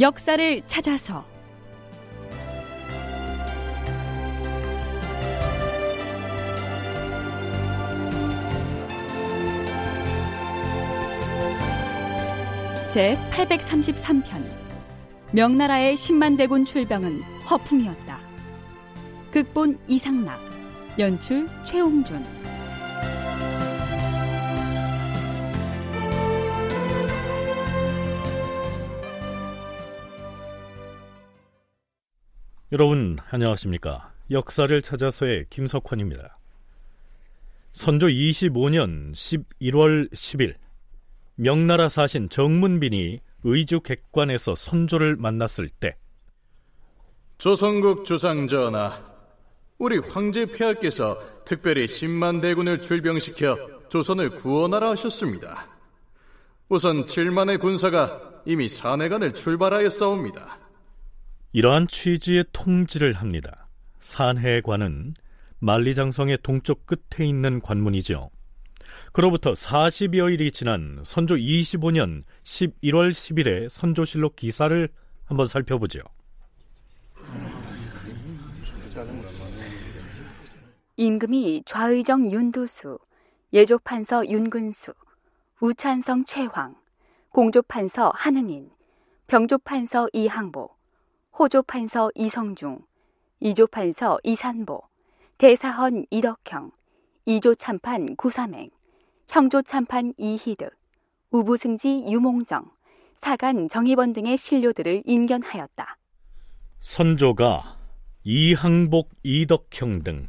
역사를 찾아서. 제 833편. 명나라의 10만 대군 출병은 허풍이었다. 극본 이상락. 연출 최홍준 여러분 안녕하십니까? 역사를 찾아서의 김석환입니다. 선조 25년 11월 10일 명나라 사신 정문빈이 의주 객관에서 선조를 만났을 때 조선국 주상전하 우리 황제 폐하께서 특별히 10만 대군을 출병시켜 조선을 구원하라 하셨습니다. 우선 7만의 군사가 이미 사내간을 출발하였사옵니다. 이러한 취지의 통지를 합니다. 산해관은 만리장성의 동쪽 끝에 있는 관문이죠. 그로부터 40여 일이 지난 선조 25년 11월 10일의 선조실록 기사를 한번 살펴보죠. 임금이 좌의정 윤도수, 예조판서 윤근수, 우찬성 최황, 공조판서 한흥인, 병조판서 이항보, 호조 판서 이성중, 이조 판서 이산보, 대사헌 이덕형, 이조 참판 구삼행, 형조 참판 이희득, 우부승지 유몽정, 사간 정의번 등의 신료들을 인견하였다. 선조가 이항복, 이덕형 등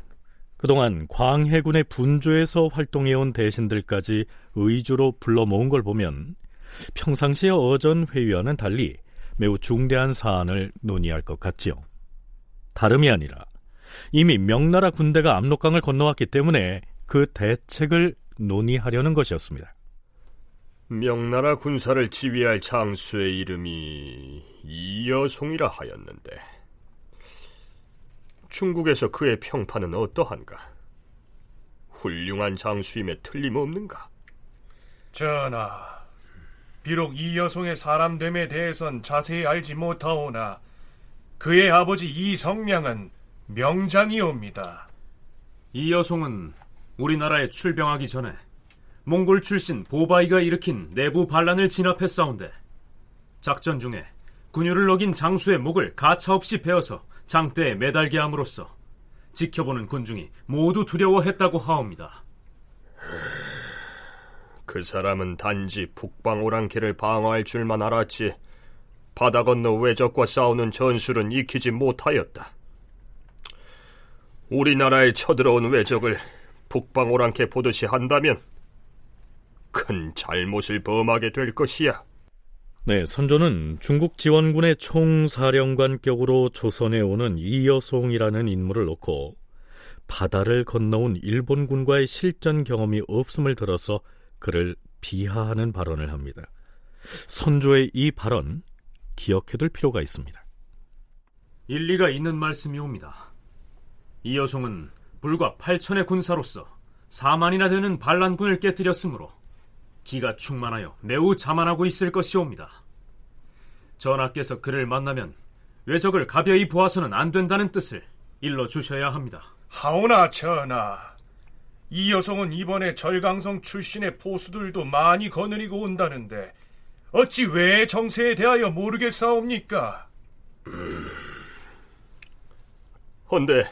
그동안 광해군의 분조에서 활동해온 대신들까지 의주로 불러 모은 걸 보면 평상시의 어전 회의와는 달리 매우 중대한 사안을 논의할 것 같지요. 다름이 아니라 이미 명나라 군대가 압록강을 건너왔기 때문에 그 대책을 논의하려는 것이었습니다. 명나라 군사를 지휘할 장수의 이름이 이여송이라 하였는데 중국에서 그의 평판은 어떠한가? 훌륭한 장수임에 틀림없는가? 전하, 비록 이여송의 사람됨에 대해선 자세히 알지 못하오나 그의 아버지 이성량은 명장이옵니다. 이여송은 우리나라에 출병하기 전에 몽골 출신 보바이가 일으킨 내부 반란을 진압했사온데 작전 중에 군유를 어긴 장수의 목을 가차없이 베어서 장대에 매달게 함으로써 지켜보는 군중이 모두 두려워했다고 하옵니다. 그 사람은 단지 북방 오랑캐를 방어할 줄만 알았지 바다 건너 외적과 싸우는 전술은 익히지 못하였다. 우리나라에 쳐들어온 외적을 북방 오랑캐 보듯이 한다면 큰 잘못을 범하게 될 것이야. 네, 선조는 중국 지원군의 총사령관격으로 조선에 오는 이여송이라는 인물을 놓고 바다를 건너온 일본군과의 실전 경험이 없음을 들어서 그를 비하하는 발언을 합니다. 선조의 이 발언 기억해둘 필요가 있습니다. 일리가 있는 말씀이옵니다. 이여송은 불과 8천의 군사로서 4만이나 되는 반란군을 깨뜨렸으므로 기가 충만하여 매우 자만하고 있을 것이옵니다. 전하께서 그를 만나면 외적을 가벼이 보아서는 안 된다는 뜻을 일러 주셔야 합니다. 하오나 전하, 이 여성은 이번에 절강성 출신의 포수들도 많이 거느리고 온다는데 어찌 왜 정세에 대하여 모르겠사옵니까? 헌데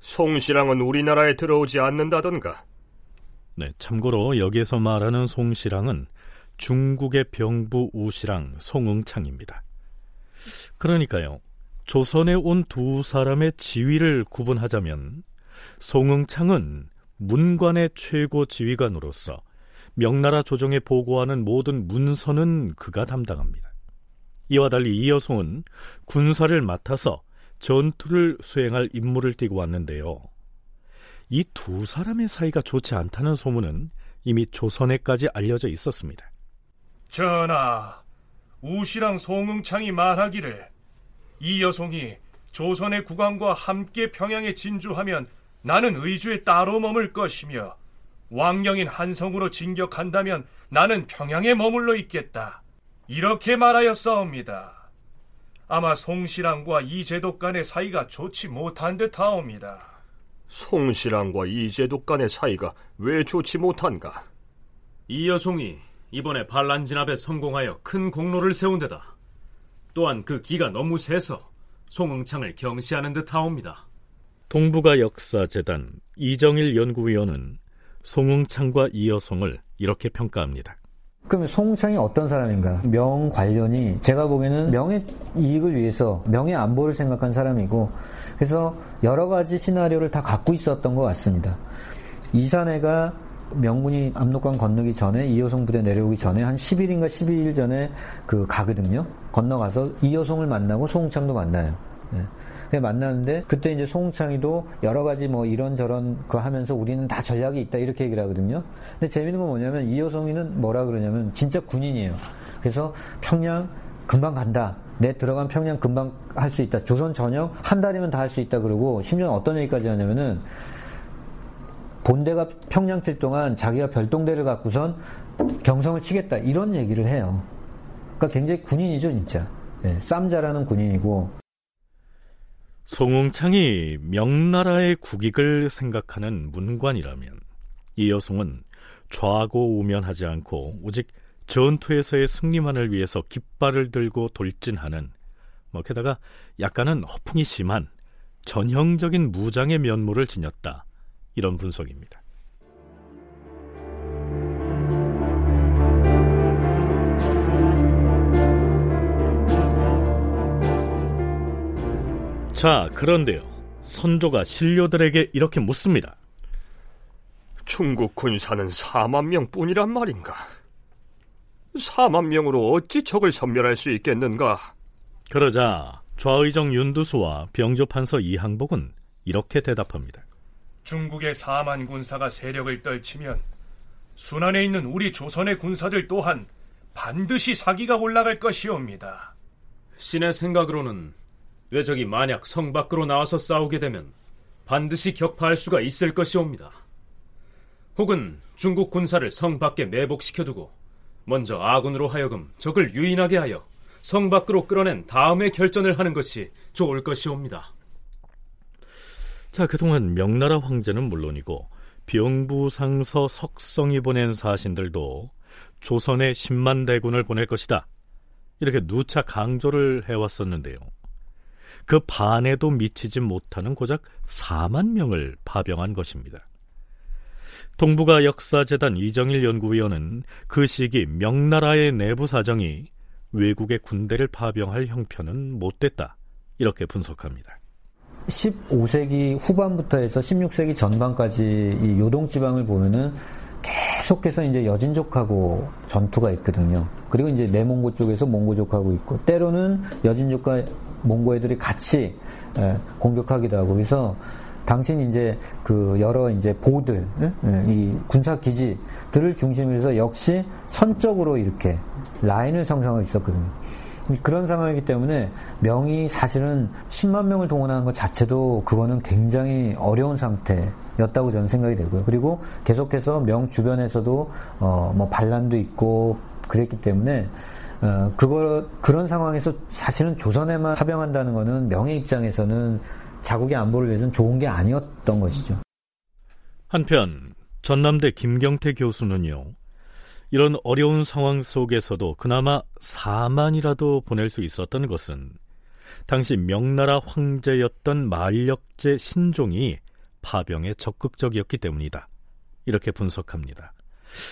송시랑은 우리나라에 들어오지 않는다던가? 네, 참고로 여기에서 말하는 송시랑은 중국의 병부 우시랑 송응창입니다. 그러니까요, 조선에 온 두 사람의 지위를 구분하자면 송응창은 문관의 최고 지휘관으로서 명나라 조정에 보고하는 모든 문서는 그가 담당합니다. 이와 달리 이여송은 군사를 맡아서 전투를 수행할 임무를 띠고 왔는데요. 이 두 사람의 사이가 좋지 않다는 소문은 이미 조선에까지 알려져 있었습니다. 전하, 우시랑 송응창이 말하기를 이 여송이 조선의 국왕과 함께 평양에 진주하면 나는 의주에 따로 머물 것이며 왕령인 한성으로 진격한다면 나는 평양에 머물러 있겠다. 이렇게 말하였사옵니다. 아마 송신랑과 이제독 간의 사이가 좋지 못한 듯 하옵니다. 송신랑과 이제독 간의 사이가 왜 좋지 못한가? 이 여송이 이번에 반란 진압에 성공하여 큰 공로를 세운 데다 또한 그 기가 너무 세서 송응창을 경시하는 듯 하옵니다. 동북아 역사재단 이정일 연구위원은 송응창과 이여송을 이렇게 평가합니다. 그러면 송창이 어떤 사람인가? 명 관련이 제가 보기에는 명의 이익을 위해서 명의 안보를 생각한 사람이고 그래서 여러 가지 시나리오를 다 갖고 있었던 것 같습니다. 이산해가 명군이 압록강 건너기 전에 이여송 부대 내려오기 전에 한 10일인가 12일 전에 그 가거든요. 건너가서 이여송을 만나고 송창도 만나요. 네. 만나는데 그때 이제 송창이도 여러 가지 뭐 이런저런 그 하면서 우리는 다 전략이 있다 이렇게 얘기를 하거든요. 근데 재밌는 건 뭐냐면 이여송이는 뭐라 그러냐면 진짜 군인이에요. 그래서 평양 금방 간다. 내 들어간 평양 금방 할 수 있다. 조선 전역 한 달이면 다 할 수 있다 그러고 심지어 어떤 얘기까지 하냐면은 본대가 평양 칠 동안 자기가 별동대를 갖고선 경성을 치겠다 이런 얘기를 해요. 그러니까 굉장히 군인이죠 진짜. 네, 쌈자라는 군인이고 송웅창이 명나라의 국익을 생각하는 문관이라면 이 여성은 좌고 우면하지 않고 오직 전투에서의 승리만을 위해서 깃발을 들고 돌진하는 뭐 게다가 약간은 허풍이 심한 전형적인 무장의 면모를 지녔다 이런 분석입니다. 자, 그런데요. 선조가 신료들에게 이렇게 묻습니다. 중국 군사는 4만 명 뿐이란 말인가? 4만 명으로 어찌 적을 섬멸할 수 있겠는가? 그러자 좌의정 윤두수와 병조판서 이항복은 이렇게 대답합니다. 중국의 4만 군사가 세력을 떨치면 순안에 있는 우리 조선의 군사들 또한 반드시 사기가 올라갈 것이옵니다. 신의 생각으로는 왜적이 만약 성 밖으로 나와서 싸우게 되면 반드시 격파할 수가 있을 것이옵니다. 혹은 중국 군사를 성 밖에 매복시켜두고 먼저 아군으로 하여금 적을 유인하게 하여 성 밖으로 끌어낸 다음에 결전을 하는 것이 좋을 것이옵니다. 자, 그동안 명나라 황제는 물론이고 병부상서 석성이 보낸 사신들도 조선에 10만 대군을 보낼 것이다. 이렇게 누차 강조를 해왔었는데요. 그 반에도 미치지 못하는 고작 4만 명을 파병한 것입니다. 동북아 역사재단 이정일 연구위원은 그 시기 명나라의 내부 사정이 외국의 군대를 파병할 형편은 못됐다. 이렇게 분석합니다. 15세기 후반부터 해서 16세기 전반까지 이 요동 지방을 보면은 계속해서 이제 여진족하고 전투가 있거든요. 그리고 이제 내몽고 쪽에서 몽고족하고 있고 때로는 여진족과 몽고 애들이 같이 공격하기도 하고 그래서 당신 이제 그 여러 이제 보들 이 군사 기지들을 중심으로 해서 역시 선적으로 이렇게 라인을 형성하고 있었거든요. 그런 상황이기 때문에 명이 사실은 10만 명을 동원하는 것 자체도 그거는 굉장히 어려운 상태였다고 저는 생각이 되고요. 그리고 계속해서 명 주변에서도 어 뭐 반란도 있고 그랬기 때문에 어, 그거 그런 상황에서 사실은 조선에만 파병한다는 것은 명예 입장에서는 자국의 안보를 위해서는 좋은 게 아니었던 것이죠. 한편 전남대 김경태 교수는요. 이런 어려운 상황 속에서도 그나마 4만이라도 보낼 수 있었던 것은 당시 명나라 황제였던 만력제 신종이 파병에 적극적이었기 때문이다. 이렇게 분석합니다.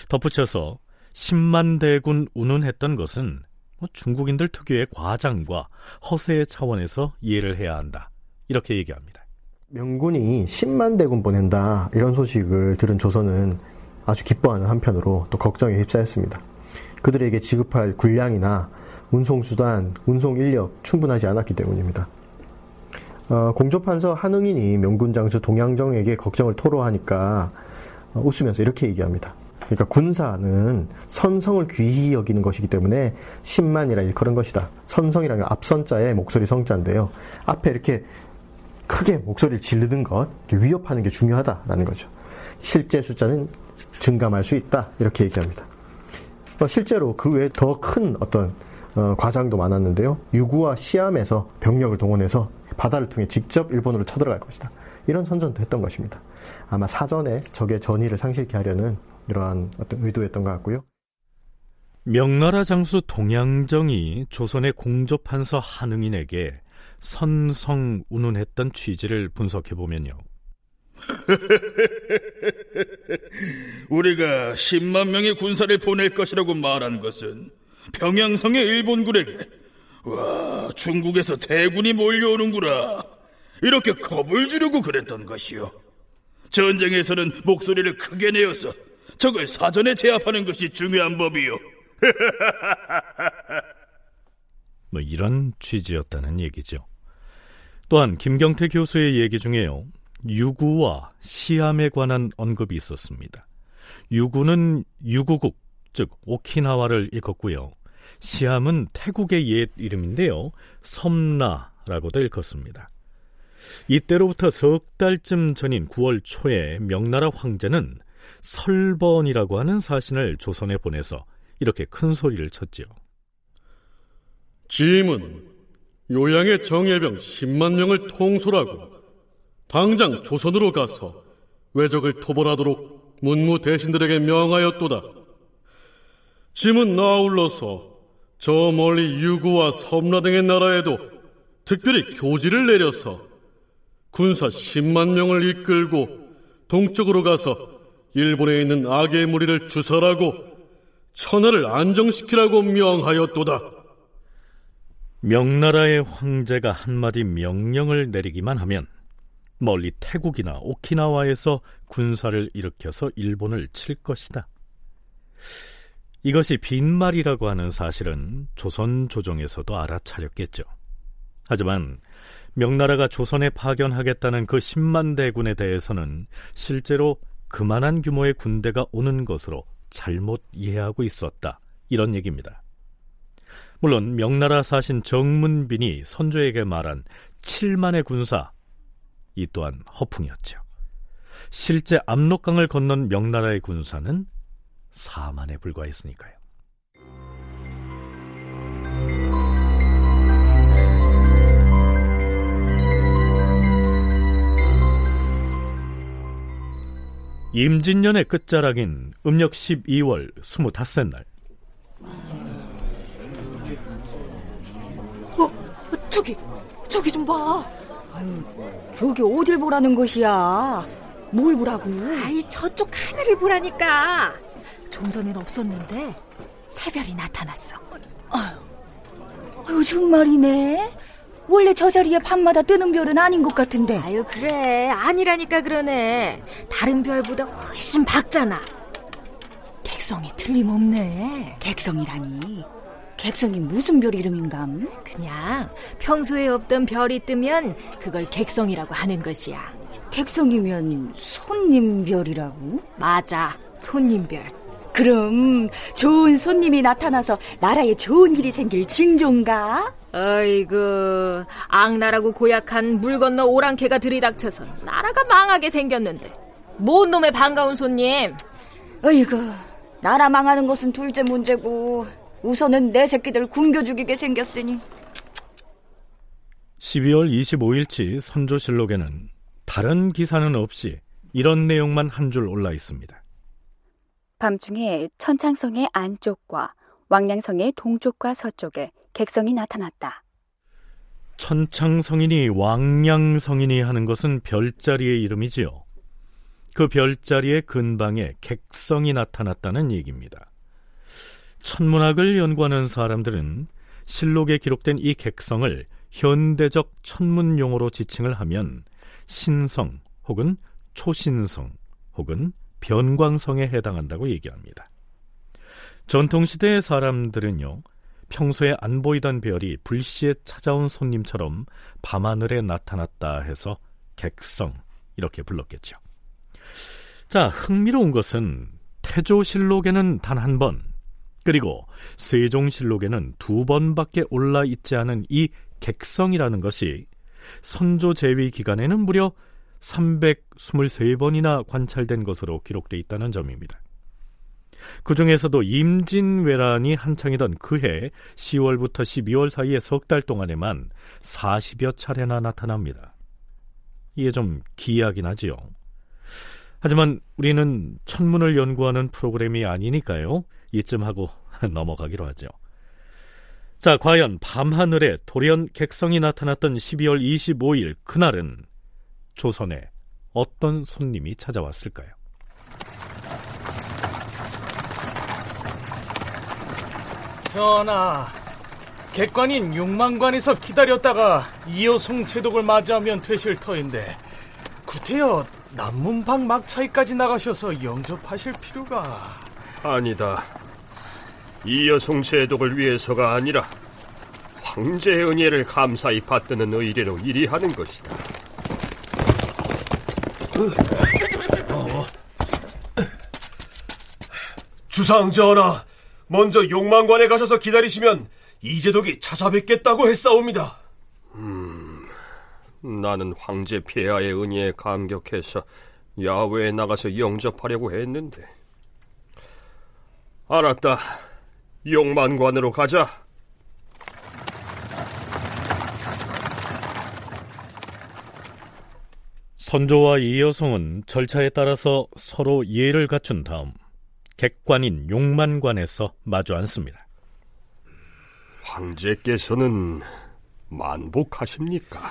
덧붙여서 10만 대군 운운했던 것은 뭐 중국인들 특유의 과장과 허세의 차원에서 이해를 해야 한다. 이렇게 얘기합니다. 명군이 10만 대군 보낸다 이런 소식을 들은 조선은 아주 기뻐하는 한편으로 또 걱정에 휩싸였습니다. 그들에게 지급할 군량이나 운송 수단, 운송 인력 충분하지 않았기 때문입니다. 어, 공조판서 한응인이 명군 장수 동양정에게 걱정을 토로하니까 어, 웃으면서 이렇게 얘기합니다. 그러니까 군사는 선성을 귀히 여기는 것이기 때문에 10만이라 일컬은 것이다. 선성이라는 앞선자의 목소리 성자인데요. 앞에 이렇게 크게 목소리를 지르는 것, 위협하는 게 중요하다라는 거죠. 실제 숫자는 증감할 수 있다. 이렇게 얘기합니다. 어, 실제로 그 외에 더 큰 어떤 어, 과장도 많았는데요. 유구와 시암에서 병력을 동원해서 바다를 통해 직접 일본으로 쳐들어갈 것이다. 이런 선전도 했던 것입니다. 아마 사전에 적의 전의를 상실케 하려는 이러한 어떤 의도였던 것 같고요. 명나라 장수 동양정이 조선의 공조판서 한응인에게 선성 운운했던 취지를 분석해 보면요. 우리가 10만 명의 군사를 보낼 것이라고 말한 것은 평양성의 일본군에게 와 중국에서 대군이 몰려오는구나 이렇게 겁을 주려고 그랬던 것이요. 전쟁에서는 목소리를 크게 내어서 적을 사전에 제압하는 것이 중요한 법이요. 뭐 이런 취지였다는 얘기죠. 또한 김경태 교수의 얘기 중에요. 유구와 시암에 관한 언급이 있었습니다. 유구는 유구국, 즉 오키나와를 읽었고요. 시암은 태국의 옛 이름인데요. 섬나라고도 읽었습니다. 이때로부터 석 달쯤 전인 9월 초에 명나라 황제는 설번이라고 하는 사신을 조선에 보내서 이렇게 큰 소리를 쳤지요. 짐은 요양의 정예병 10만 명을 통솔하고 당장 조선으로 가서 외적을 토벌하도록 문무 대신들에게 명하였도다. 짐은 아울러서 저 멀리 유구와 섬라 등의 나라에도 특별히 교지를 내려서 군사 10만 명을 이끌고 동쪽으로 가서 일본에 있는 악의 무리를 주설하고 천하를 안정시키라고 명하였도다. 명나라의 황제가 한마디 명령을 내리기만 하면 멀리 태국이나 오키나와에서 군사를 일으켜서 일본을 칠 것이다. 이것이 빈말이라고 하는 사실은 조선 조정에서도 알아차렸겠죠. 하지만 명나라가 조선에 파견하겠다는 그 10만 대군에 대해서는 실제로 그만한 규모의 군대가 오는 것으로 잘못 이해하고 있었다. 이런 얘기입니다. 물론 명나라 사신 정문빈이 선조에게 말한 7만의 군사 이 또한 허풍이었죠. 실제 압록강을 건넌 명나라의 군사는 4만에 불과했으니까요. 임진년의 끝자락인 음력 12월 25날 어, 저기, 저기 좀 봐. 아유, 저기 어딜 보라는 것이야? 뭘 보라고? 아이, 저쪽 하늘을 보라니까. 좀 전엔 없었는데 새별이 나타났어. 아유, 아유 정말이네. 원래 저 자리에 밤마다 뜨는 별은 아닌 것 같은데. 아유, 그래. 아니라니까 그러네. 다른 별보다 훨씬 밝잖아. 객성이 틀림없네. 객성이라니. 객성이 무슨 별 이름인감? 그냥 평소에 없던 별이 뜨면 그걸 객성이라고 하는 것이야. 객성이면 손님별이라고? 맞아, 손님별. 그럼 좋은 손님이 나타나서 나라에 좋은 일이 생길 징조인가? 어이구, 악나라고 고약한 물 건너 오랑캐가 들이닥쳐서 나라가 망하게 생겼는데 뭔 놈의 반가운 손님? 어이구, 나라 망하는 것은 둘째 문제고 우선은 내 새끼들 굶겨 죽이게 생겼으니 12월 25일치 선조실록에는 다른 기사는 없이 이런 내용만 한 줄 올라 있습니다. 밤중에 천창성의 안쪽과 왕량성의 동쪽과 서쪽에 객성이 나타났다. 천창성이니 왕량성이니 하는 것은 별자리의 이름이지요. 그 별자리의 근방에 객성이 나타났다는 얘기입니다. 천문학을 연구하는 사람들은 실록에 기록된 이 객성을 현대적 천문 용어로 지칭을 하면 신성 혹은 초신성 혹은 변광성에 해당한다고 얘기합니다. 전통시대의 사람들은요, 평소에 안 보이던 별이 불시에 찾아온 손님처럼 밤하늘에 나타났다 해서 객성, 이렇게 불렀겠죠. 자, 흥미로운 것은 태조실록에는 단 한 번, 그리고 세종실록에는 두 번밖에 올라 있지 않은 이 객성이라는 것이 선조 제위 기간에는 무려 323번이나 관찰된 것으로 기록돼 있다는 점입니다. 그 중에서도 임진왜란이 한창이던 그해 10월부터 12월 사이에 석 달 동안에만 40여 차례나 나타납니다. 이게 좀 기이하긴 하지요. 하지만 우리는 천문을 연구하는 프로그램이 아니니까요. 이쯤 하고 넘어가기로 하죠. 자, 과연 밤하늘에 돌연 객성이 나타났던 12월 25일 그날은 조선에 어떤 손님이 찾아왔을까요? 전하, 객관인 육만관에서 기다렸다가 이호송 제독을 맞이하면 되실 터인데 구태여 남문방 막차이까지 나가셔서 영접하실 필요가 아니다. 이 여송 제독을 위해서가 아니라 황제의 은혜를 감사히 받드는 의리로 일이 하는 것이다. 주상 전하, 먼저 용만관에 가셔서 기다리시면 이제독이 찾아뵙겠다고 했사옵니다. 음, 나는 황제 폐하의 은혜에 감격해서 야외에 나가서 영접하려고 했는데. 알았다. 용만관으로 가자. 선조와 이 여성은 절차에 따라서 서로 예를 갖춘 다음 객관인 용만관에서 마주 앉습니다. 황제께서는 만복하십니까?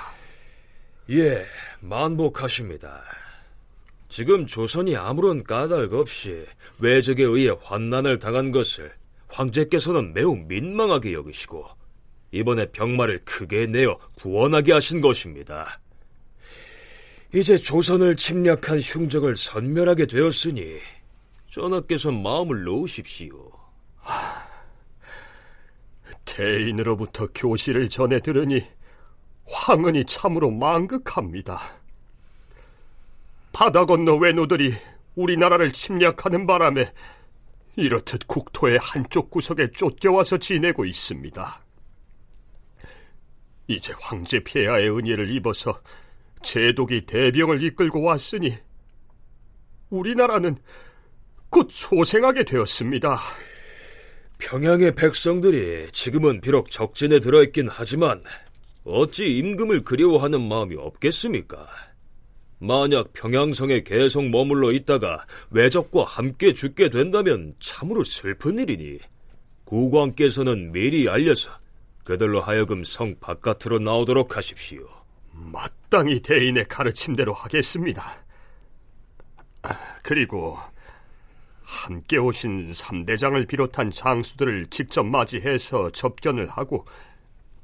예, 만복하십니다. 지금 조선이 아무런 까닭 없이 외적에 의해 환난을 당한 것을 황제께서는 매우 민망하게 여기시고 이번에 병마를 크게 내어 구원하게 하신 것입니다. 이제 조선을 침략한 흉적을 선멸하게 되었으니 전하께서 마음을 놓으십시오. 하, 대인으로부터 교시를 전해 들으니 황은이 참으로 망극합니다. 바다 건너 외노들이 우리나라를 침략하는 바람에 이렇듯 국토의 한쪽 구석에 쫓겨와서 지내고 있습니다. 이제 황제 폐하의 은혜를 입어서 제독이 대병을 이끌고 왔으니 우리나라는 곧 소생하게 되었습니다. 평양의 백성들이 지금은 비록 적진에 들어있긴 하지만 어찌 임금을 그리워하는 마음이 없겠습니까? 만약 평양성에 계속 머물러 있다가 외적과 함께 죽게 된다면 참으로 슬픈 일이니 국왕께서는 미리 알려서 그들로 하여금 성 바깥으로 나오도록 하십시오. 마땅히 대인의 가르침대로 하겠습니다. 그리고 함께 오신 삼대장을 비롯한 장수들을 직접 맞이해서 접견을 하고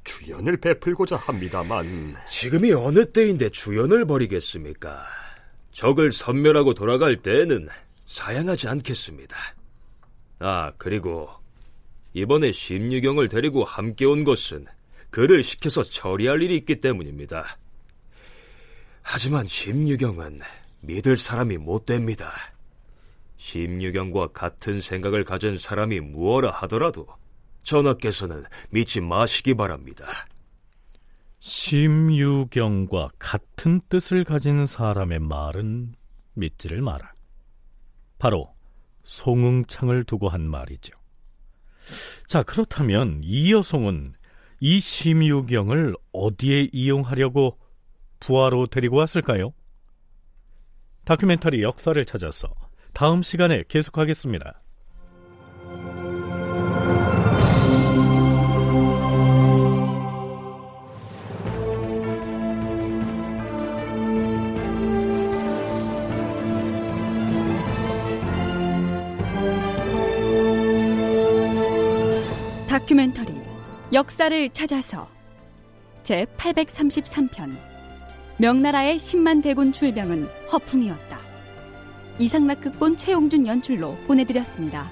주연을 베풀고자 합니다만 지금이 어느 때인데 주연을 벌이겠습니까? 적을 섬멸하고 돌아갈 때에는 사양하지 않겠습니다. 아, 그리고 이번에 심유경을 데리고 함께 온 것은 그를 시켜서 처리할 일이 있기 때문입니다. 하지만 심유경은 믿을 사람이 못 됩니다. 심유경과 같은 생각을 가진 사람이 무엇라 하더라도 전하께서는 믿지 마시기 바랍니다. 심유경과 같은 뜻을 가진 사람의 말은 믿지를 마라. 바로 송응창을 두고 한 말이죠. 자, 그렇다면 이 여성은 이 심유경을 어디에 이용하려고 부하로 데리고 왔을까요? 다큐멘터리 역사를 찾아서 다음 시간에 계속하겠습니다. 다큐멘터리 역사를 찾아서 제 833편 명나라의 10만 대군 출병은 허풍이었다. 이상락 극본 최용준 연출로 보내드렸습니다.